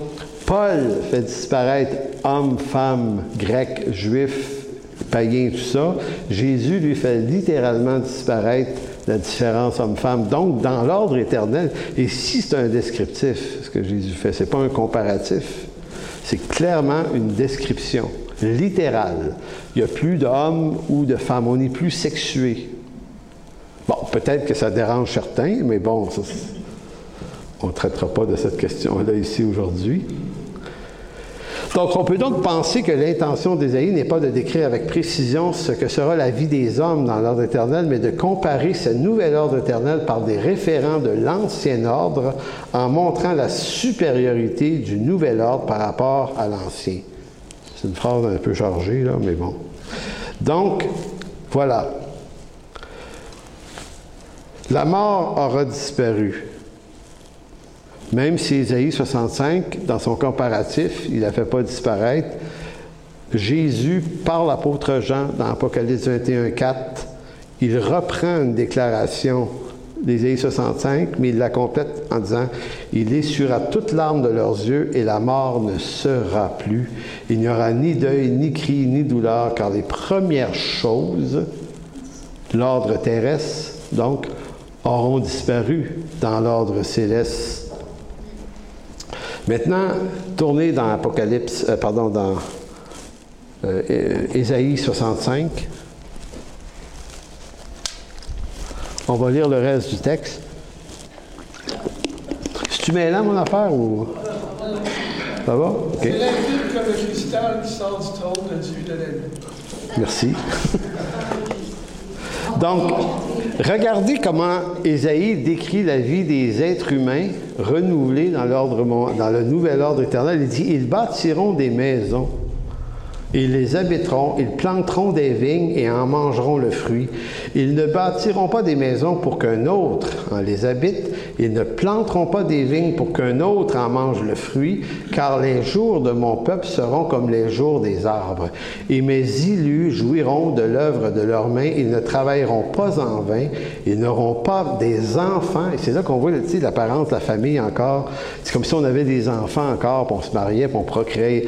Paul fait disparaître hommes, femmes, grecs, juifs, païens, tout ça. Jésus lui fait littéralement disparaître la différence homme-femme. Donc, dans l'ordre éternel, et si c'est un descriptif, ce que Jésus fait, ce n'est pas un comparatif, c'est clairement une description littérale. Il n'y a plus d'hommes ou de femmes, on n'est plus sexué. Bon, peut-être que ça dérange certains, mais bon, on ne traitera pas de cette question-là ici aujourd'hui. Donc, on peut donc penser que l'intention d'Ésaïe n'est pas de décrire avec précision ce que sera la vie des hommes dans l'ordre éternel, mais de comparer ce nouvel ordre éternel par des référents de l'ancien ordre en montrant la supériorité du nouvel ordre par rapport à l'ancien. C'est une phrase un peu chargée, là, mais bon. Donc, voilà. La mort aura disparu. Même si Ésaïe 65, dans son comparatif, il ne la fait pas disparaître, Jésus, par l'apôtre Jean, dans Apocalypse 21, 4, il reprend une déclaration d'Ésaïe 65, mais il la complète en disant Il essuiera toute larme de leurs yeux et la mort ne sera plus. Il n'y aura ni deuil, ni cri, ni douleur, car les premières choses l'ordre terrestre, donc, auront disparu dans l'ordre céleste. Maintenant, tournez dans Apocalypse, euh, pardon, dans euh, Ésaïe 65. On va lire le reste du texte. Si tu mets là mon affaire ou? Ça va? OK. C'est limpide comme le cristal qui sort du trône de Dieu de la vie. Merci. Donc, regardez comment Ésaïe décrit la vie des êtres humains renouvelés dans, dans le nouvel ordre éternel. Il dit, ils bâtiront des maisons ils les habiteront, ils planteront des vignes et en mangeront le fruit. Ils ne bâtiront pas des maisons pour qu'un autre en les habite. Ils ne planteront pas des vignes pour qu'un autre en mange le fruit, car les jours de mon peuple seront comme les jours des arbres. Et mes élus jouiront de l'œuvre de leurs mains. Ils ne travailleront pas en vain. Ils n'auront pas des enfants. Et c'est là qu'on voit l'apparence de la famille encore. C'est comme si on avait des enfants encore, puis on se mariait, puis on procréait.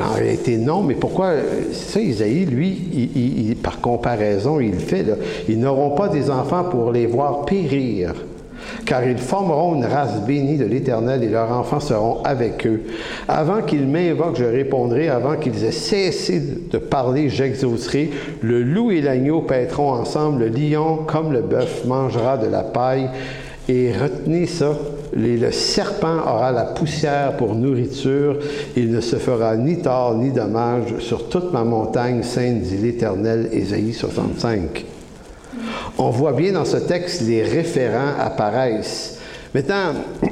En réalité, non, mais pourquoi, ça, Isaïe, lui, par comparaison, il fait, ils n'auront pas des enfants pour les voir périr, car ils formeront une race bénie de l'Éternel et leurs enfants seront avec eux. Avant qu'ils m'invoquent, je répondrai, avant qu'ils aient cessé de parler, j'exaucerai. Le loup et l'agneau paîtront ensemble, le lion, comme le bœuf, mangera de la paille. Et retenez ça, le serpent aura la poussière pour nourriture, il ne se fera ni tort ni dommage sur toute ma montagne sainte, dit l'Éternel, Ésaïe 65. On voit bien dans ce texte les référents apparaissent. Maintenant,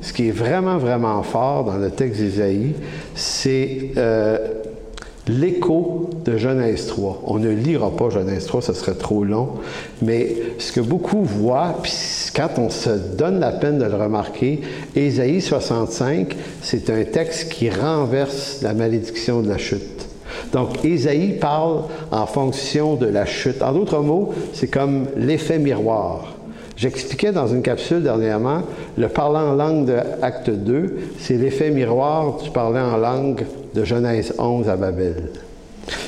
ce qui est vraiment, vraiment fort dans le texte d'Ésaïe, c'est euh, l'écho de Genèse 3. On ne lira pas Genèse 3, ce serait trop long, mais ce que beaucoup voient, puis quand on se donne la peine de le remarquer, Ésaïe 65, c'est un texte qui renverse la malédiction de la chute. Donc, Ésaïe parle en fonction de la chute. En d'autres mots, c'est comme l'effet miroir. J'expliquais dans une capsule dernièrement, le parlant en langue de Acte 2, c'est l'effet miroir du parler en langue de Genèse 11 à Babel.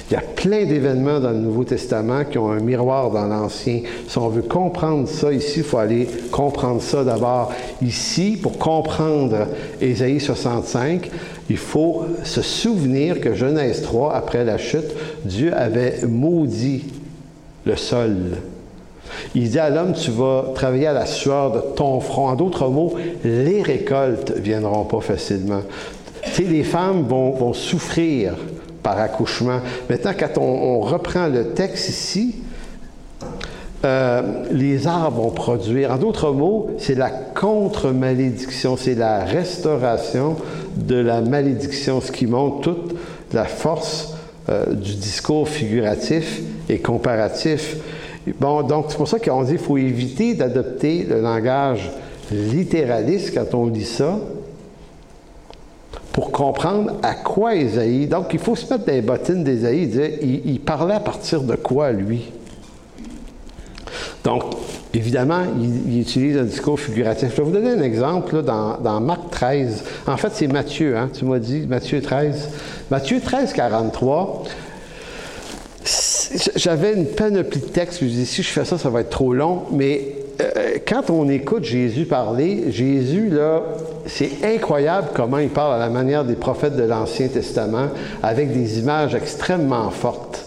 Il y a plein d'événements dans le Nouveau Testament qui ont un miroir dans l'Ancien. Si on veut comprendre ça ici, il faut aller comprendre ça d'abord ici. Pour comprendre Ésaïe 65, il faut se souvenir que Genèse 3, après la chute, Dieu avait maudit le sol. Il dit à l'homme, tu vas travailler à la sueur de ton front. En d'autres mots, les récoltes viendront pas facilement. Tu sais, les femmes vont, souffrir par accouchement. Maintenant, quand on, reprend le texte ici, euh, les arbres vont produire. En d'autres mots, c'est la contre-malédiction, c'est la restauration de la malédiction, ce qui montre toute la force euh, du discours figuratif et comparatif. Bon, donc c'est pour ça qu'on dit qu'il faut éviter d'adopter le langage littéraliste quand on lit ça, pour comprendre à quoi Ésaïe. Donc, il faut se mettre dans les bottines d'Ésaïe. Il, il, parlait à partir de quoi, lui? Donc, évidemment, il, utilise un discours figuratif. Je vais vous donner un exemple dans, dans, Marc 13. En fait, c'est Matthieu, hein, tu m'as dit, Matthieu 13. Matthieu 13, 43. J'avais une panoplie de textes, je me dis, si je fais ça, ça va être trop long, mais euh, quand on écoute Jésus parler, Jésus, là, c'est incroyable comment il parle à la manière des prophètes de l'Ancien Testament, avec des images extrêmement fortes.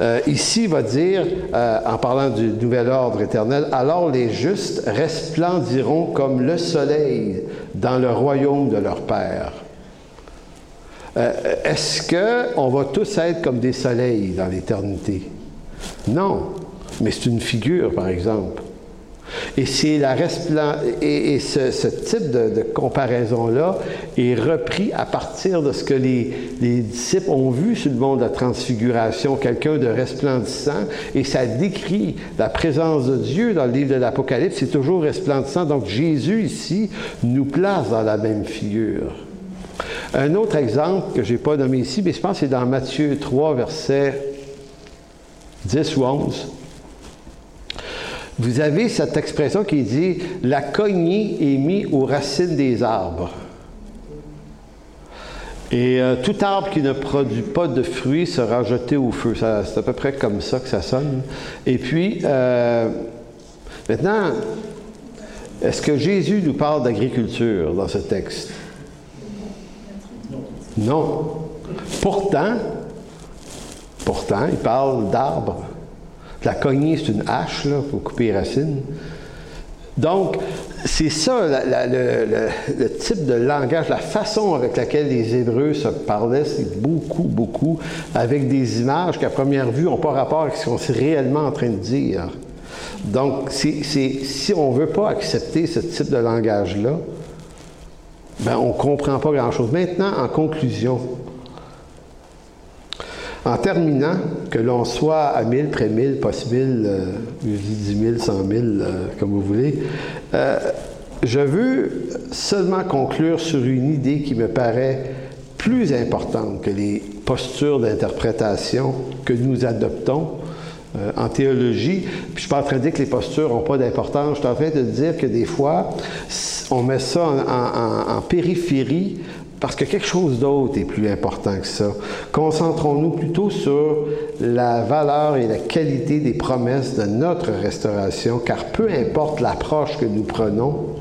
Euh, ici, il va dire, euh, en parlant du nouvel ordre éternel, alors les justes resplendiront comme le soleil dans le royaume de leur Père. Est-ce qu'on va tous être comme des soleils dans l'éternité? Non, mais c'est une figure, par exemple. Et c'est la et, ce, type de, comparaison-là est repris à partir de ce que les, disciples ont vu sur le monde de la transfiguration, quelqu'un de resplendissant, et ça décrit la présence de Dieu dans le livre de l'Apocalypse, c'est toujours resplendissant. Donc Jésus ici nous place dans la même figure. Un autre exemple que je n'ai pas nommé ici, mais je pense que c'est dans Matthieu 3, verset 10 ou 11 vous avez cette expression qui dit La cognée est mise aux racines des arbres. Et euh, tout arbre qui ne produit pas de fruits sera jeté au feu. C'est à peu près comme ça que ça sonne. Et puis, euh, maintenant, est-ce que Jésus nous parle d'agriculture dans ce texte? Non. Pourtant, pourtant, il parle d'arbres. La cognée, c'est une hache là, pour couper les racines. Donc, c'est ça le, type de langage, la façon avec laquelle les Hébreux se parlaient, c'est beaucoup, beaucoup avec des images qu'à première vue n'ont pas rapport avec ce qu'on est réellement en train de dire. Donc, si on ne veut pas accepter ce type de langage-là, ben, on ne comprend pas grand-chose. Maintenant, en conclusion, en terminant, que l'on soit à 1000, près 1000, possible, 1000, euh, je dis 10 000, 100 000, euh, comme vous voulez, euh, je veux seulement conclure sur une idée qui me paraît plus importante que les postures d'interprétation que nous adoptons en théologie. Puis je suis pas en train de dire que les postures n'ont pas d'importance. Je suis en train de dire que des fois, on met ça en périphérie parce que quelque chose d'autre est plus important que ça. Concentrons-nous plutôt sur la valeur et la qualité des promesses de notre restauration, car peu importe l'approche que nous prenons,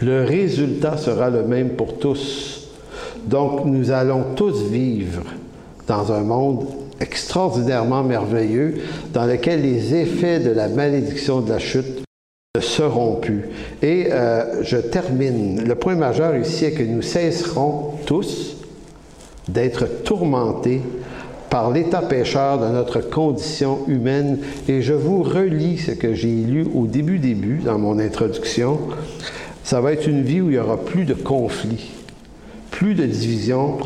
le résultat sera le même pour tous. Donc nous allons tous vivre dans un monde extraordinairement merveilleux dans lequel les effets de la malédiction de la chute seront plus. Et euh, je termine. Le point majeur ici est que nous cesserons tous d'être tourmentés par l'état pécheur de notre condition humaine. Et je vous relis ce que j'ai lu au début début dans mon introduction. Ça va être une vie où il n'y aura plus de conflits, plus de divisions,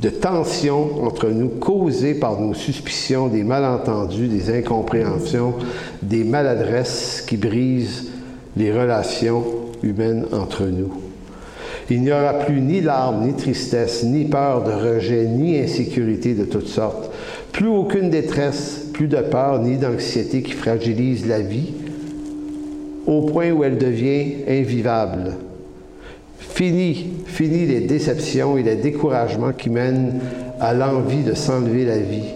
de tensions entre nous causées par nos suspicions, des malentendus, des incompréhensions, des maladresses qui brisent les relations humaines entre nous. Il n'y aura plus ni larmes, ni tristesse, ni peur de rejet, ni insécurité de toutes sortes, plus aucune détresse, plus de peur, ni d'anxiété qui fragilise la vie, au point où elle devient invivable Fini, fini les déceptions et les découragements qui mènent à l'envie de s'enlever la vie.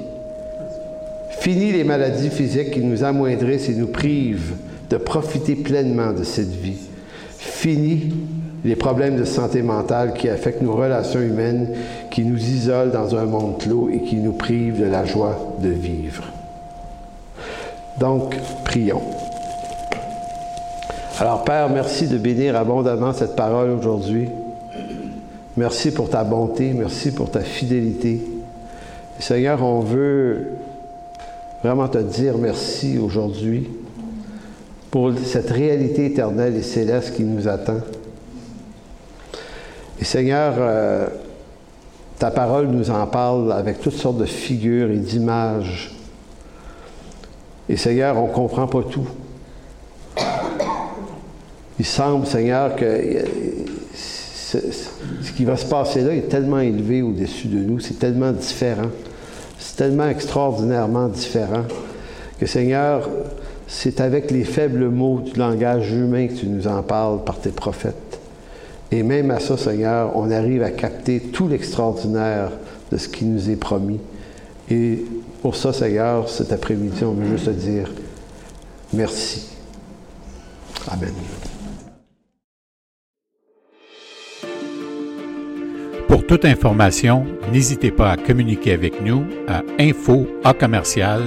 Fini les maladies physiques qui nous amoindrissent et nous privent de profiter pleinement de cette vie. Fini les problèmes de santé mentale qui affectent nos relations humaines, qui nous isolent dans un monde clos et qui nous privent de la joie de vivre. Donc, prions. Alors Père, merci de bénir abondamment cette parole aujourd'hui. Merci pour ta bonté, merci pour ta fidélité. Seigneur, on veut vraiment te dire merci aujourd'hui pour cette réalité éternelle et céleste qui nous attend. Et Seigneur, euh, ta parole nous en parle avec toutes sortes de figures et d'images. Et Seigneur, on ne comprend pas tout. Il semble, Seigneur, que euh, ce qui va se passer là est tellement élevé au-dessus de nous, c'est tellement différent, c'est tellement extraordinairement différent que, Seigneur, c'est avec les faibles mots du langage humain que tu nous en parles par tes prophètes. Et même à ça, Seigneur, on arrive à capter tout l'extraordinaire de ce qui nous est promis. Et pour ça, Seigneur, cet après-midi, on veut juste te dire merci. Amen. Pour toute information, n'hésitez pas à communiquer avec nous à info à commercial.